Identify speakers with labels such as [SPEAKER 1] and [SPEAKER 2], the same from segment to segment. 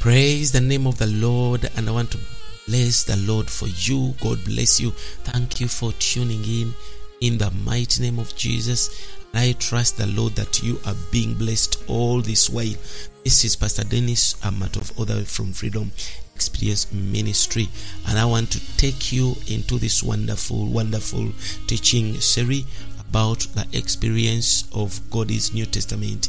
[SPEAKER 1] Praise the name of the Lord, and I want to bless the Lord for you. God bless you. Thank you for tuning in in the mighty name of Jesus. I trust the Lord that you are being blessed all this while. This is Pastor Dennis Amatov, all the way from Freedom Experience Ministry, and I want to take you into this wonderful, wonderful teaching series about the experience of God's New Testament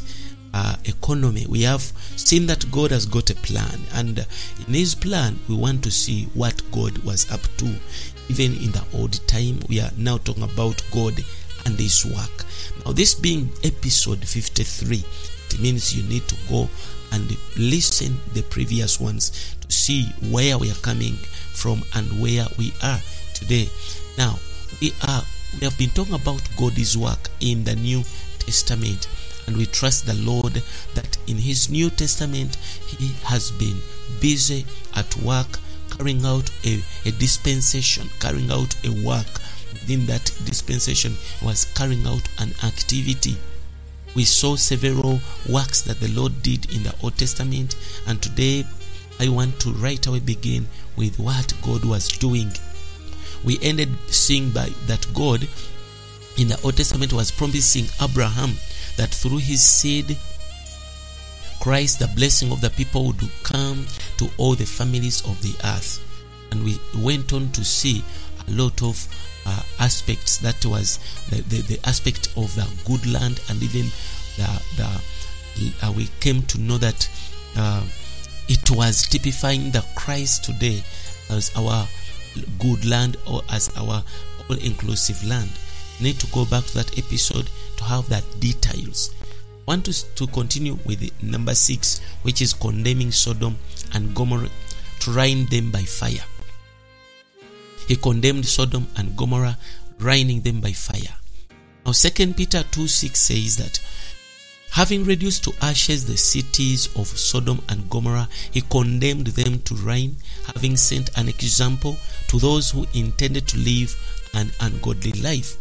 [SPEAKER 1] uh, economy. We have seen that God has got a plan, and in His plan, we want to see what God was up to. Even in the old time, we are now talking about God and His work. Now, this being episode 53, it means you need to go and listen the previous ones to see where we are coming from and where we are today. Now, we are we have been talking about God's work in the New Testament and we trust the Lord that in His New Testament He has been busy at work carrying out a, a dispensation, carrying out a work. Within that dispensation was carrying out an activity. We saw several works that the Lord did in the Old Testament, and today I want to right away begin with what God was doing. We ended seeing by that God in the Old Testament was promising Abraham that through his seed Christ the blessing of the people would come to all the families of the earth. And we went on to see a lot of uh, aspects that was the, the, the, aspect of the good land and even the, the uh, we came to know that uh, it was typifying the Christ today as our good land or as our all inclusive land need to go back to that episode to have that details. I want us to continue with number six which is condemning sodom and gomorrah trying them by fire. He condemned sodom and gomorrah raining them by fire. Now second peter 2 6 says that having reduced to ashes the cities of sodom and gomorrah he condemned them to rain having sent an example to those who intended to live an ungodly life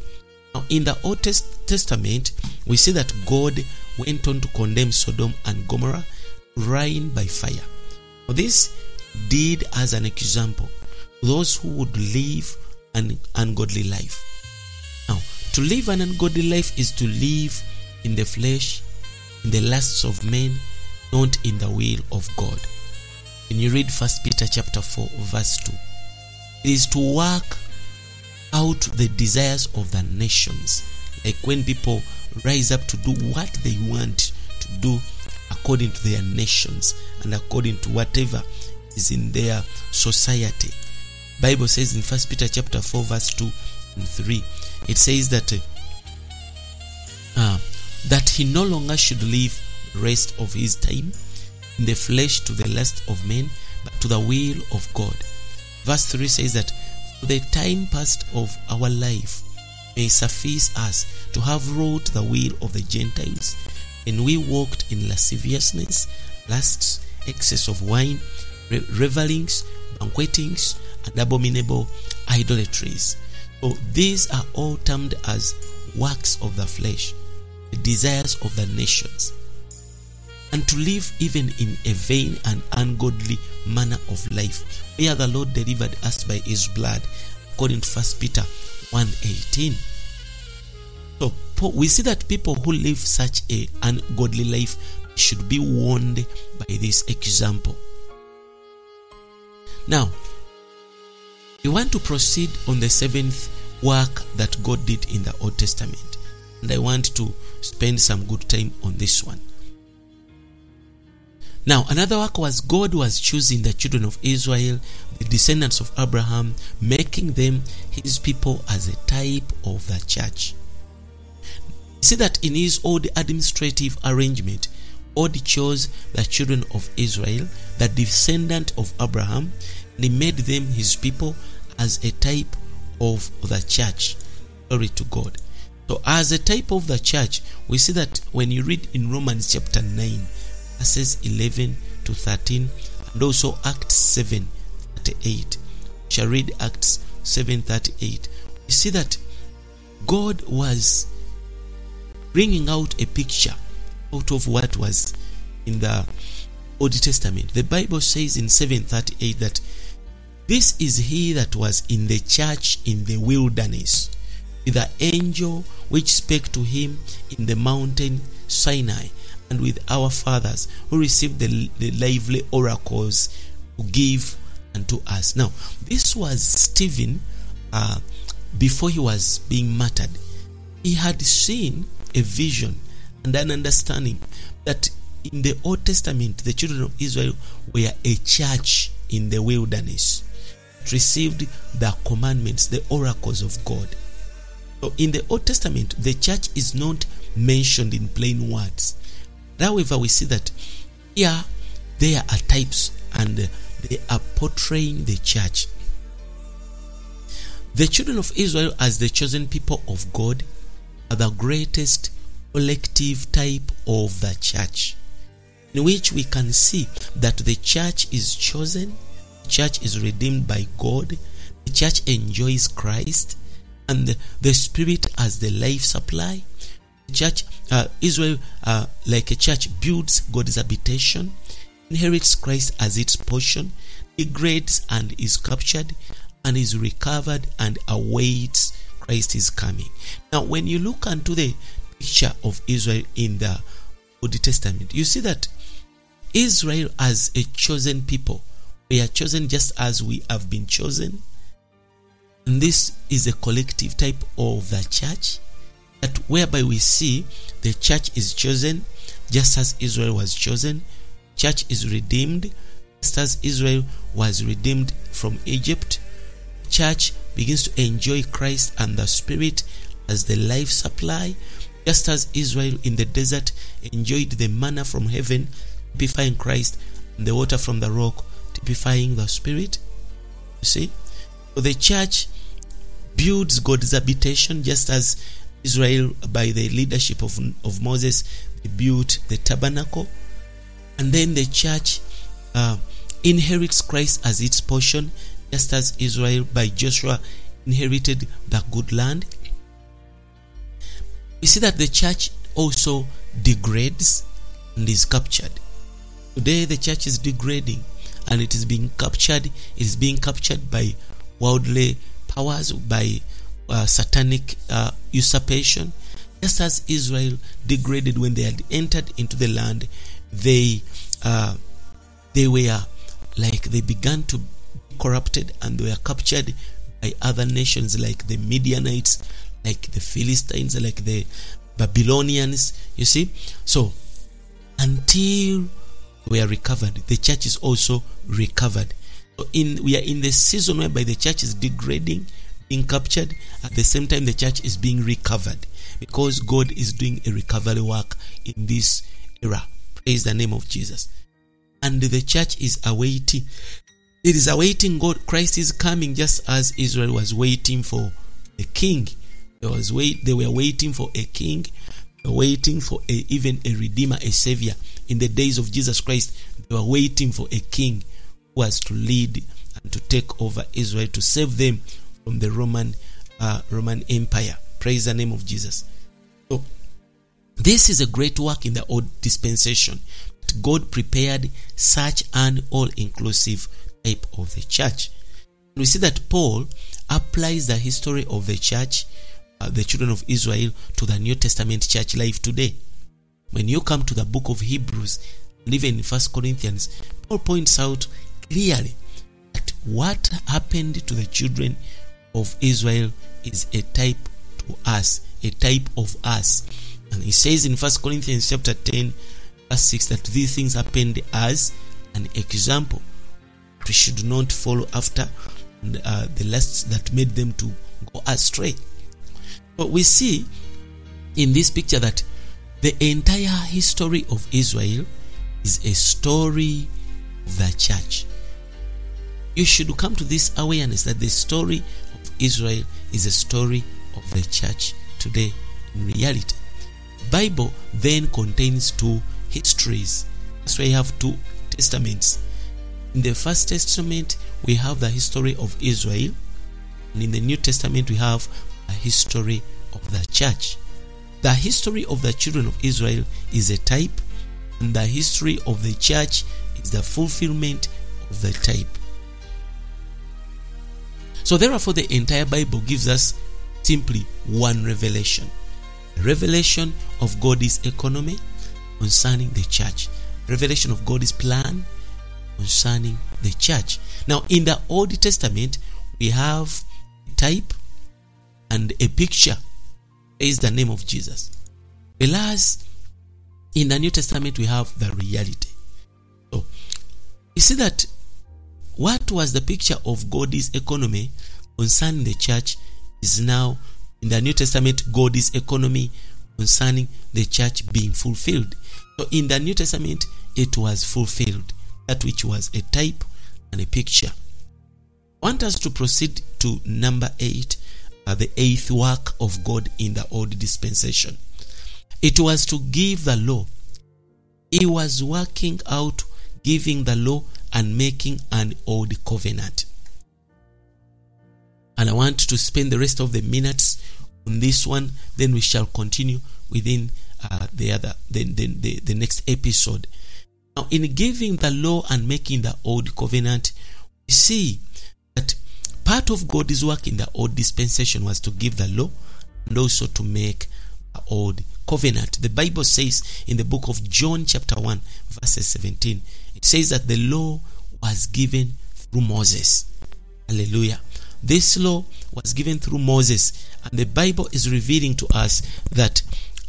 [SPEAKER 1] now, in the Old Testament, we see that God went on to condemn Sodom and Gomorrah, rain by fire. Now, this did as an example those who would live an ungodly life. Now, to live an ungodly life is to live in the flesh, in the lusts of men, not in the will of God. When you read First Peter chapter 4, verse 2, it is to work out the desires of the nations. Like when people rise up to do what they want to do according to their nations and according to whatever is in their society. Bible says in First Peter chapter 4 verse 2 and 3 it says that uh, that he no longer should live rest of his time in the flesh to the lust of men but to the will of God. Verse 3 says that the time past of our life may suffice us to have wrought the will of the Gentiles, and we walked in lasciviousness, lusts, excess of wine, re- revelings, banquetings, and abominable idolatries. So these are all termed as works of the flesh, the desires of the nations. And to live even in a vain and ungodly manner of life, where the Lord delivered us by his blood, according to 1 Peter 1.18. So we see that people who live such a ungodly life should be warned by this example. Now, we want to proceed on the seventh work that God did in the Old Testament. And I want to spend some good time on this one. Now, another work was God was choosing the children of Israel, the descendants of Abraham, making them his people as a type of the church. See that in his old administrative arrangement, God chose the children of Israel, the descendant of Abraham, and he made them his people as a type of the church. Glory to God. So, as a type of the church, we see that when you read in Romans chapter 9, verses 11 to 13 and also acts 7 38 shall read acts 7 38 you see that god was bringing out a picture out of what was in the Old Testament. The Bible says in 738 that this is he that was in the church in the wilderness, with the angel which spake to him in the mountain Sinai, and with our fathers who received the, the lively oracles to give unto us. Now, this was Stephen uh, before he was being martyred. He had seen a vision and an understanding that in the Old Testament, the children of Israel were a church in the wilderness, received the commandments, the oracles of God. So in the Old Testament, the church is not mentioned in plain words. However, we see that here there are types and they are portraying the church. The children of Israel, as the chosen people of God, are the greatest collective type of the church, in which we can see that the church is chosen, the church is redeemed by God, the church enjoys Christ, and the Spirit as the life supply. Church, uh, Israel, uh, like a church, builds God's habitation, inherits Christ as its portion, degrades and is captured, and is recovered and awaits Christ is coming. Now, when you look into the picture of Israel in the Old Testament, you see that Israel as a chosen people, we are chosen just as we have been chosen. And this is a collective type of the church that whereby we see the church is chosen just as Israel was chosen, church is redeemed just as Israel was redeemed from Egypt. Church begins to enjoy Christ and the Spirit as the life supply, just as Israel in the desert enjoyed the manna from heaven, typifying Christ, and the water from the rock, typifying the Spirit. You see? So the church builds God's habitation just as Israel, by the leadership of, of Moses, they built the tabernacle. And then the church uh, inherits Christ as its portion, just as Israel by Joshua inherited the good land. We see that the church also degrades and is captured. Today, the church is degrading and it is being captured. It is being captured by worldly powers, by uh, satanic uh, usurpation. Just as Israel degraded when they had entered into the land, they uh, they were like they began to be corrupted and they were captured by other nations like the Midianites, like the Philistines, like the Babylonians. You see, so until we are recovered, the church is also recovered. So in we are in the season whereby the church is degrading, being captured. At the same time, the church is being recovered because God is doing a recovery work in this era. Praise the name of Jesus. And the church is awaiting. It is awaiting God. Christ is coming just as Israel was waiting for a king. They was wait. They were waiting for a king. Waiting for a, even a redeemer, a savior. In the days of Jesus Christ, they were waiting for a king who was to lead and to take over Israel to save them from the Roman uh, Roman Empire. Praise the name of Jesus. So this is a great work in the old dispensation. God prepared such an all-inclusive type of the church. We see that Paul applies the history of the church, uh, the children of Israel, to the New Testament church life today. When you come to the book of Hebrews and even in First Corinthians, Paul points out clearly that what happened to the children of Israel is a type to us, a type of us. And he says in First Corinthians chapter 10, verse 6 that these things happened as an example. We should not follow after uh, the lusts that made them to go astray. But we see in this picture that the entire history of Israel is a story of the church. You should come to this awareness that the story Israel is a story of the church today in reality. Bible then contains two histories. That's why you have two testaments. In the First Testament, we have the history of Israel, and in the New Testament, we have a history of the church. The history of the children of Israel is a type, and the history of the church is the fulfillment of the type. So, therefore, the entire Bible gives us simply one revelation revelation of God's economy concerning the church, revelation of God's plan concerning the church. Now, in the Old Testament, we have a type and a picture is the name of Jesus. Whereas in the New Testament, we have the reality. So, you see that what was the picture of God's economy concerning the church is now in the New Testament, God's economy concerning the church being fulfilled. So in the New Testament, it was fulfilled, that which was a type and a picture. I want us to proceed to number eight, uh, the eighth work of God in the old dispensation. It was to give the law. He was working out giving the law and making an old covenant. And I want to spend the rest of the minutes on this one, then we shall continue within uh, the other the, the, the, the next episode. Now, in giving the law and making the old covenant, we see that part of God's work in the old dispensation was to give the law and also to make the old covenant. The Bible says in the book of John, chapter 1, verses 17, it says that the law was given through Moses. Hallelujah. This law was given through Moses, and the Bible is revealing to us that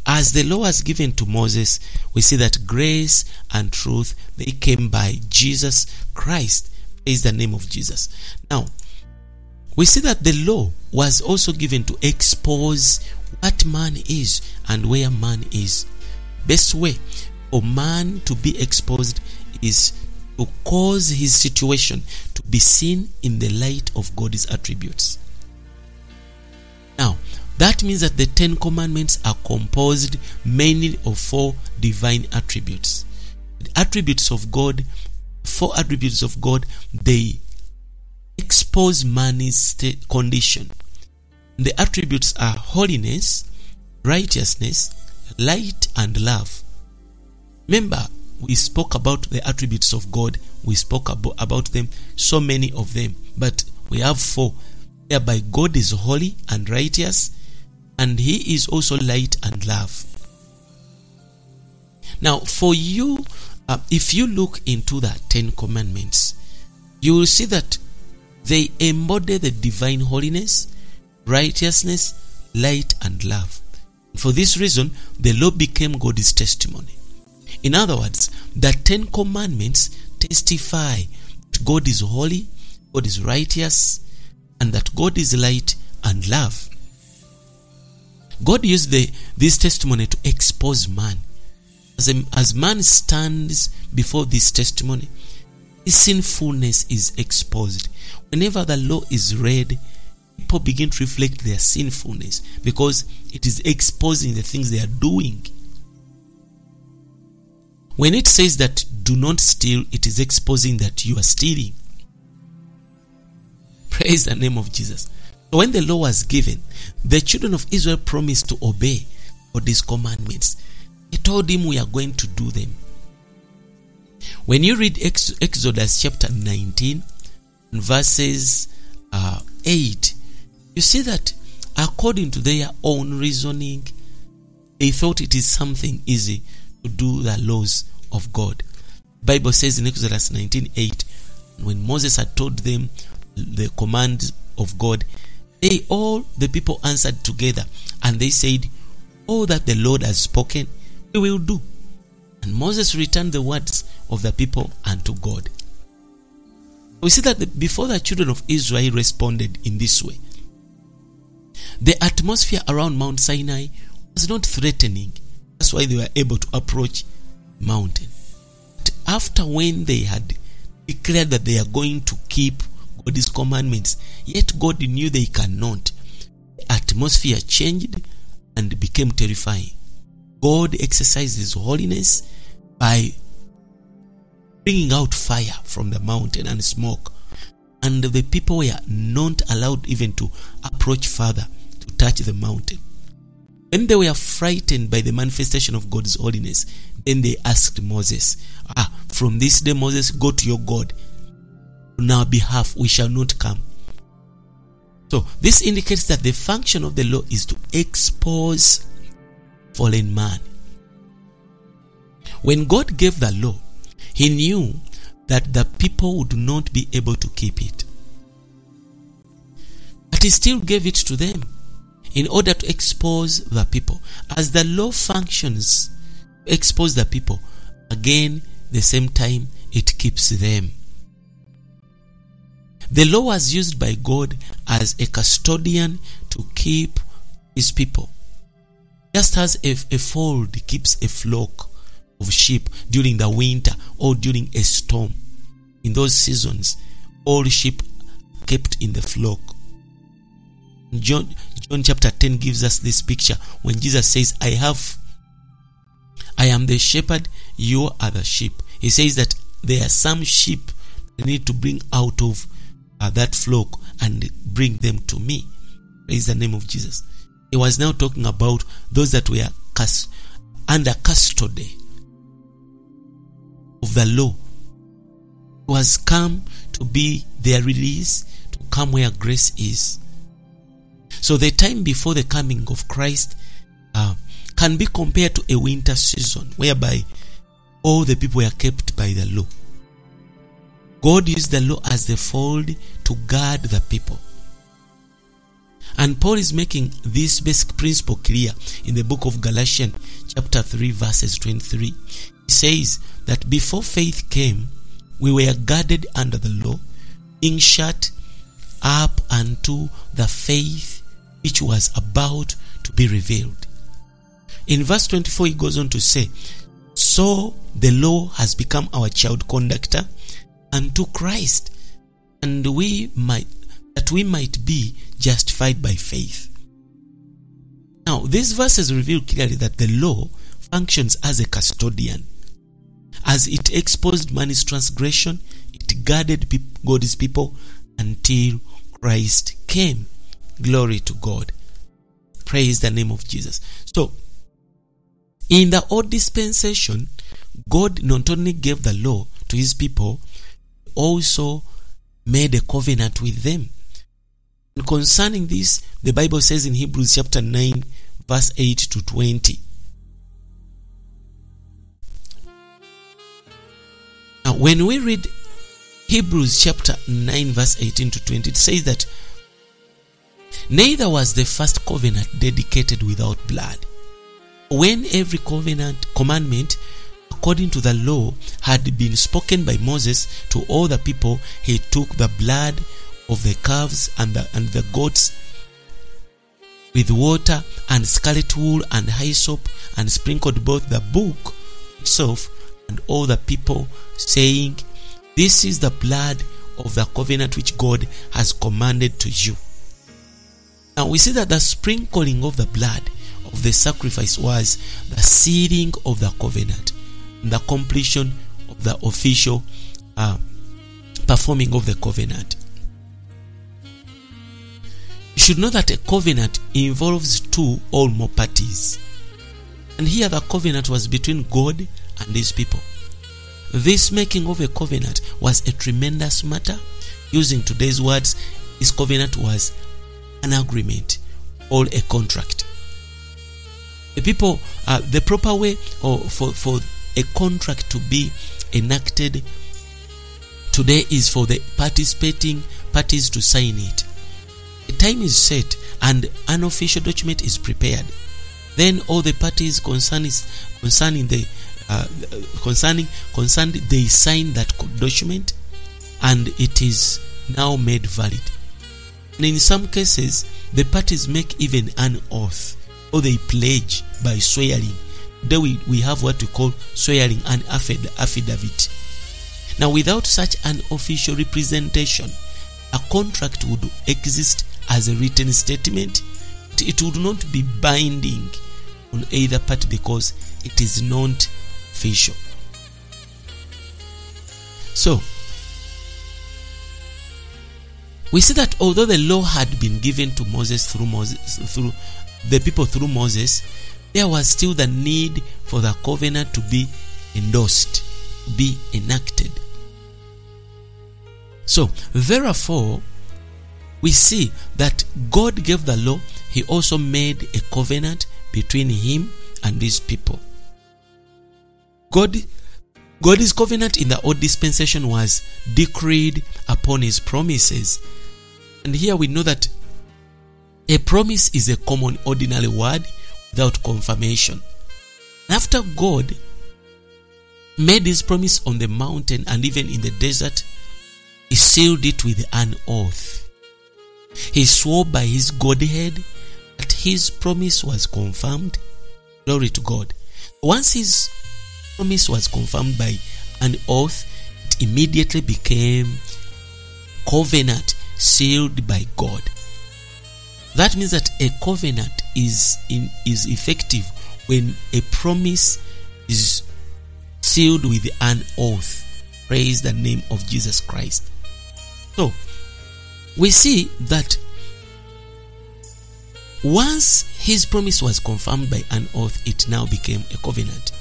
[SPEAKER 1] as the law was given to Moses, we see that grace and truth they came by Jesus Christ. Praise the name of Jesus. Now, we see that the law was also given to expose what man is and where man is. Best way for man to be exposed is to cause his situation to be seen in the light of God's attributes. Now, that means that the Ten Commandments are composed mainly of four divine attributes. The attributes of God, four attributes of God, they expose man's condition. The attributes are holiness, righteousness, light, and love. Remember, we spoke about the attributes of God. We spoke about, them, so many of them. But we have four. Whereby God is holy and righteous, and He is also light and love. Now, for you, uh, if you look into the Ten Commandments, you will see that they embody the divine holiness, righteousness, light, and love. For this reason, the law became God's testimony. In other words, the Ten Commandments testify that God is holy, God is righteous, and that God is light and love. God used the, this testimony to expose man. As, a, as man stands before this testimony, his sinfulness is exposed. Whenever the law is read, people begin to reflect their sinfulness because it is exposing the things they are doing. When it says that do not steal, it is exposing that you are stealing. Praise the name of Jesus. When the law was given, the children of Israel promised to obey all these commandments. He told him, We are going to do them. When you read Exodus chapter 19, verses uh, 8, you see that according to their own reasoning, they thought it is something easy to do the laws of God. Bible says in Exodus 19:8, when Moses had told them the commands of God, they all the people answered together and they said, All that the Lord has spoken, we will do. And Moses returned the words of the people unto God. We see that before the children of Israel responded in this way, the atmosphere around Mount Sinai was not threatening. That's why they were able to approach mountain. But after when they had declared that they are going to keep God's commandments, yet God knew they cannot. The atmosphere changed and became terrifying. God exercised His holiness by bringing out fire from the mountain and smoke, and the people were not allowed even to approach further to touch the mountain. When they were frightened by the manifestation of God's holiness, then they asked Moses, Ah, from this day, Moses, go to your God. On our behalf, we shall not come. So, this indicates that the function of the law is to expose fallen man. When God gave the law, He knew that the people would not be able to keep it. But He still gave it to them in order to expose the people. As the law functions, expose the people, again, the same time, it keeps them. The law was used by God as a custodian to keep his people. Just as a, a fold keeps a flock of sheep during the winter or during a storm. In those seasons, all sheep kept in the flock. John, John chapter 10 gives us this picture when Jesus says, I have, I am the shepherd, you are the sheep. He says that there are some sheep need to bring out of uh, that flock and bring them to me. Praise the name of Jesus. He was now talking about those that were cus- under custody of the law. It was come to be their release, to come where grace is. So the time before the coming of Christ uh, can be compared to a winter season whereby all the people were kept by the law. God used the law as the fold to guard the people. And Paul is making this basic principle clear in the book of Galatians, chapter 3, verses 23. He says that before faith came, we were guarded under the law, being shut up unto the faith which was about to be revealed. In verse 24, he goes on to say, So the law has become our child conductor unto Christ, and we might that we might be justified by faith. Now, these verses reveal clearly that the law functions as a custodian. As it exposed man's transgression, it guarded God's people until Christ came. Glory to God. Praise the name of Jesus. So, in the old dispensation, God not only gave the law to his people, also made a covenant with them. And concerning this, the Bible says in Hebrews chapter 9, verse 8 to 20. When we read Hebrews chapter 9, verse 18 to 20, it says that neither was the first covenant dedicated without blood. When every covenant commandment according to the law had been spoken by Moses to all the people, he took the blood of the calves and the, and the goats with water and scarlet wool and hyssop and sprinkled both the book itself and all the people, saying, This is the blood of the covenant which God has commanded to you. Now we see that the sprinkling of the blood of the sacrifice was the sealing of the covenant, the completion of the official uh, performing of the covenant. You should know that a covenant involves two or more parties. And here the covenant was between God and his people. This making of a covenant was a tremendous matter. Using today's words, this covenant was an agreement or a contract. The people, uh, the proper way or for, for a contract to be enacted today is for the participating parties to sign it. The time is set and an official document is prepared. Then all the parties concerning concerning the uh, concerning concerned they sign that document and it is now made valid. And in some cases, the parties make even an oath or they pledge by swearing. Then we, we have what we call swearing an affidavit. Now, without such an official representation, a contract would exist as a written statement. It would not be binding on either party because it is not So, we see that although the law had been given to Moses through Moses through the people through Moses, there was still the need for the covenant to be endorsed, be enacted. So, therefore, we see that God gave the law, He also made a covenant between Him and His people. God, God's covenant in the old dispensation was decreed upon His promises. And here we know that a promise is a common ordinary word without confirmation. After God made his promise on the mountain and even in the desert, he sealed it with an oath. He swore by his Godhead that his promise was confirmed. Glory to God. Once his promise was confirmed by an oath, it immediately became covenant sealed by God. That means that a covenant is in, is effective when a promise is sealed with an oath. Praise the name of Jesus Christ. So, we see that once his promise was confirmed by an oath, it now became a covenant.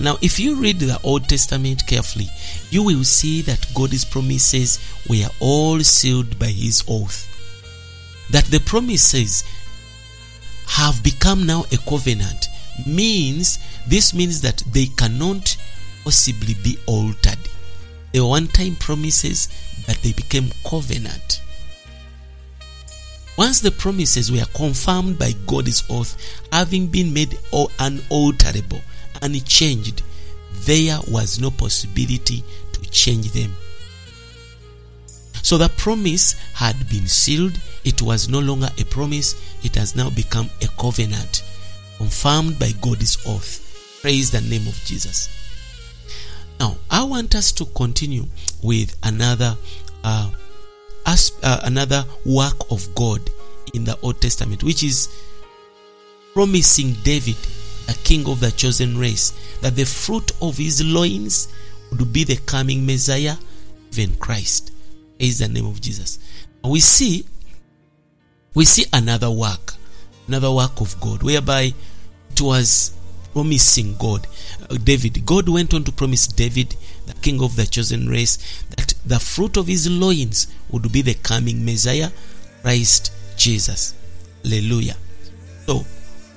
[SPEAKER 1] Now, if you read the Old Testament carefully, you will see that God's promises were all sealed by his oath. That the promises have become now a covenant means this means that they cannot possibly be altered. They were one time promises, but they became covenant. Once the promises were confirmed by God's oath, having been made unalterable, unchanged, there was no possibility to change them. So the promise had been sealed, it was no longer a promise, it has now become a covenant, confirmed by God's oath. Praise the name of Jesus. Now, I want us to continue with another uh, as, uh, another work of God in the Old Testament, which is promising David, the king of the chosen race, that the fruit of his loins would be the coming Messiah, even Christ. Is the name of Jesus. We see, we see another work, another work of God, whereby it was promising God, uh, David. God went on to promise David, the king of the chosen race, that the fruit of his loins would be the coming Messiah, Christ Jesus. Hallelujah. So,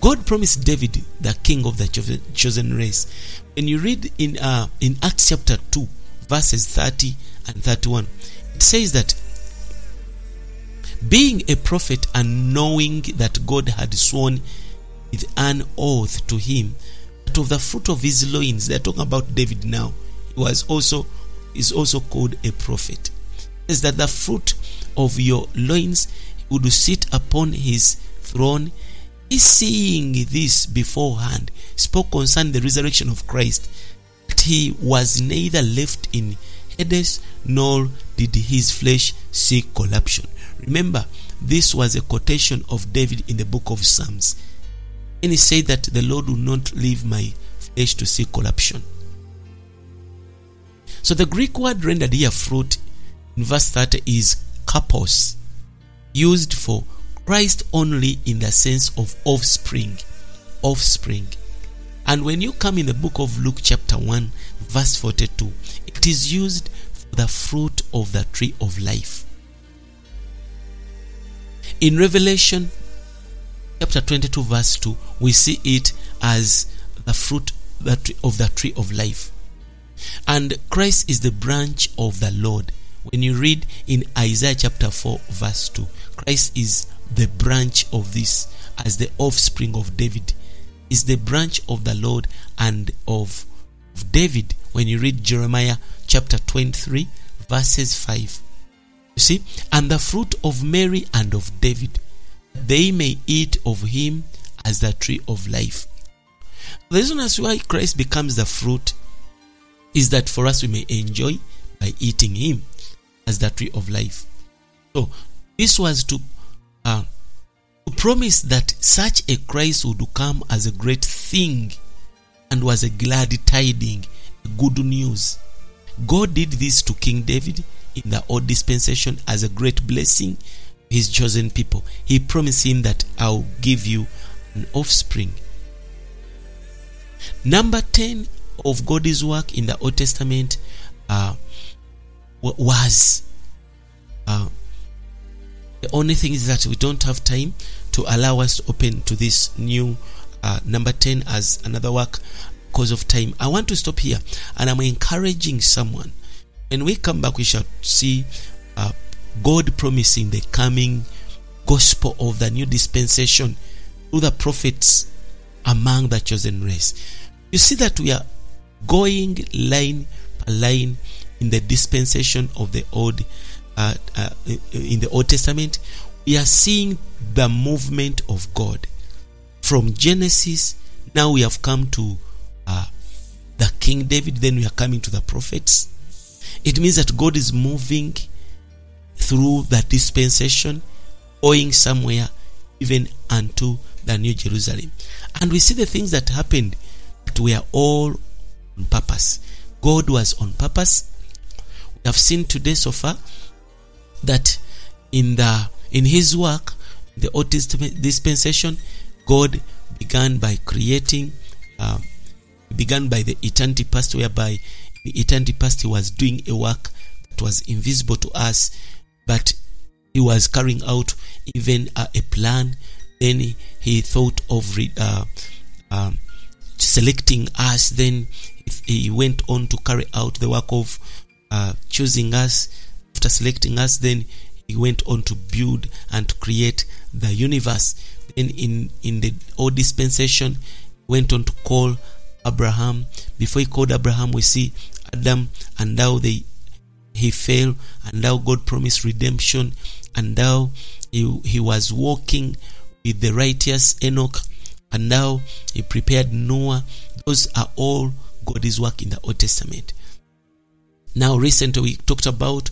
[SPEAKER 1] God promised David, the king of the chosen race. When you read in uh, in Acts chapter 2, verses 30 and 31, it says that being a prophet and knowing that God had sworn with an oath to him that of the fruit of his loins, they're talking about David now, he was also is also called a prophet. Is that the fruit of your loins would sit upon his throne? He seeing this beforehand spoke concerning the resurrection of Christ, that he was neither left in Hades nor did his flesh see corruption. Remember, this was a quotation of David in the book of Psalms. And he said that the Lord will not leave my flesh to see corruption. So the Greek word rendered here fruit in verse 30 is karpos, used for Christ only in the sense of offspring. Offspring. And when you come in the book of Luke, chapter 1, verse 42, it is used for the fruit of the tree of life. In Revelation, chapter 22, verse 2, we see it as the fruit of the tree of life. And Christ is the branch of the Lord. When you read in Isaiah chapter 4, verse 2, Christ is the branch of this as the offspring of David. Is the branch of the Lord and of, of David. When you read Jeremiah chapter 23, verses 5. You see, and the fruit of Mary and of David, they may eat of him as the tree of life. The reason as why Christ becomes the fruit is that for us we may enjoy by eating him as the tree of life. So this was to, uh, to promise that such a Christ would come as a great thing and was a glad tiding, good news. God did this to King David in the old dispensation as a great blessing to his chosen people. He promised him that I'll give you an offspring. Number 10 of God's work in the Old Testament uh, was uh, the only thing is that we don't have time to allow us to open to this new uh, number 10 as another work because of time. I want to stop here and I'm encouraging someone. When we come back, we shall see uh, God promising the coming gospel of the new dispensation through the prophets among the chosen race. You see that we are going line by line in the dispensation of the old uh, uh, in the Old Testament. We are seeing the movement of God from Genesis. Now we have come to uh, the King David. Then we are coming to the prophets. It means that God is moving through the dispensation, going somewhere, even unto the New Jerusalem. And we see the things that happened that were all on purpose. God was on purpose. We have seen today so far that in the in His work, the Old dispensation, God began by creating. Uh, began by the eternity past, whereby the eternity past He was doing a work that was invisible to us, but He was carrying out even uh, a plan. Then he, thought of uh, um, selecting us. Then he went on to carry out the work of uh, choosing us. After selecting us, then he went on to build and to create the universe. Then in in the old dispensation, he went on to call Abraham. Before he called Abraham, we see Adam and now they he fell and now God promised redemption and now he, he was walking with the righteous Enoch and now he prepared Noah. Those are all God's work in the Old Testament. Now, recently we talked about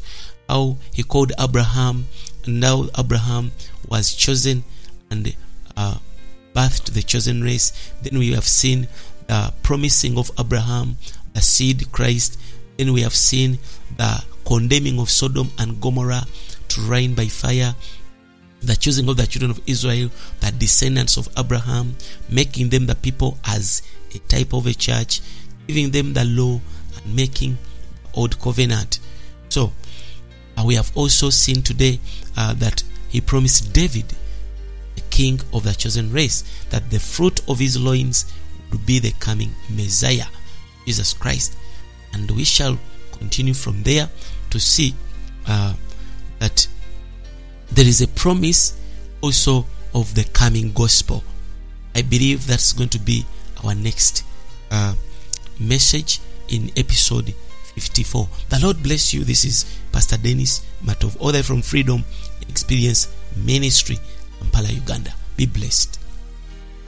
[SPEAKER 1] how he called Abraham, and now Abraham was chosen and uh, birthed the chosen race. Then we have seen the promising of Abraham, the seed Christ. Then we have seen the condemning of Sodom and Gomorrah to reign by fire the choosing of the children of Israel, the descendants of Abraham, making them the people as a type of a church, giving them the law and making the old covenant. So, uh, we have also seen today uh, that he promised David, the king of the chosen race, that the fruit of his loins would be the coming Messiah, Jesus Christ. And we shall continue from there to see uh, that there is a promise also of the coming gospel. I believe that's going to be our next uh, message in episode 54. The Lord bless you. This is Pastor Dennis Matov, author from Freedom Experience Ministry, Kampala, Uganda. Be blessed.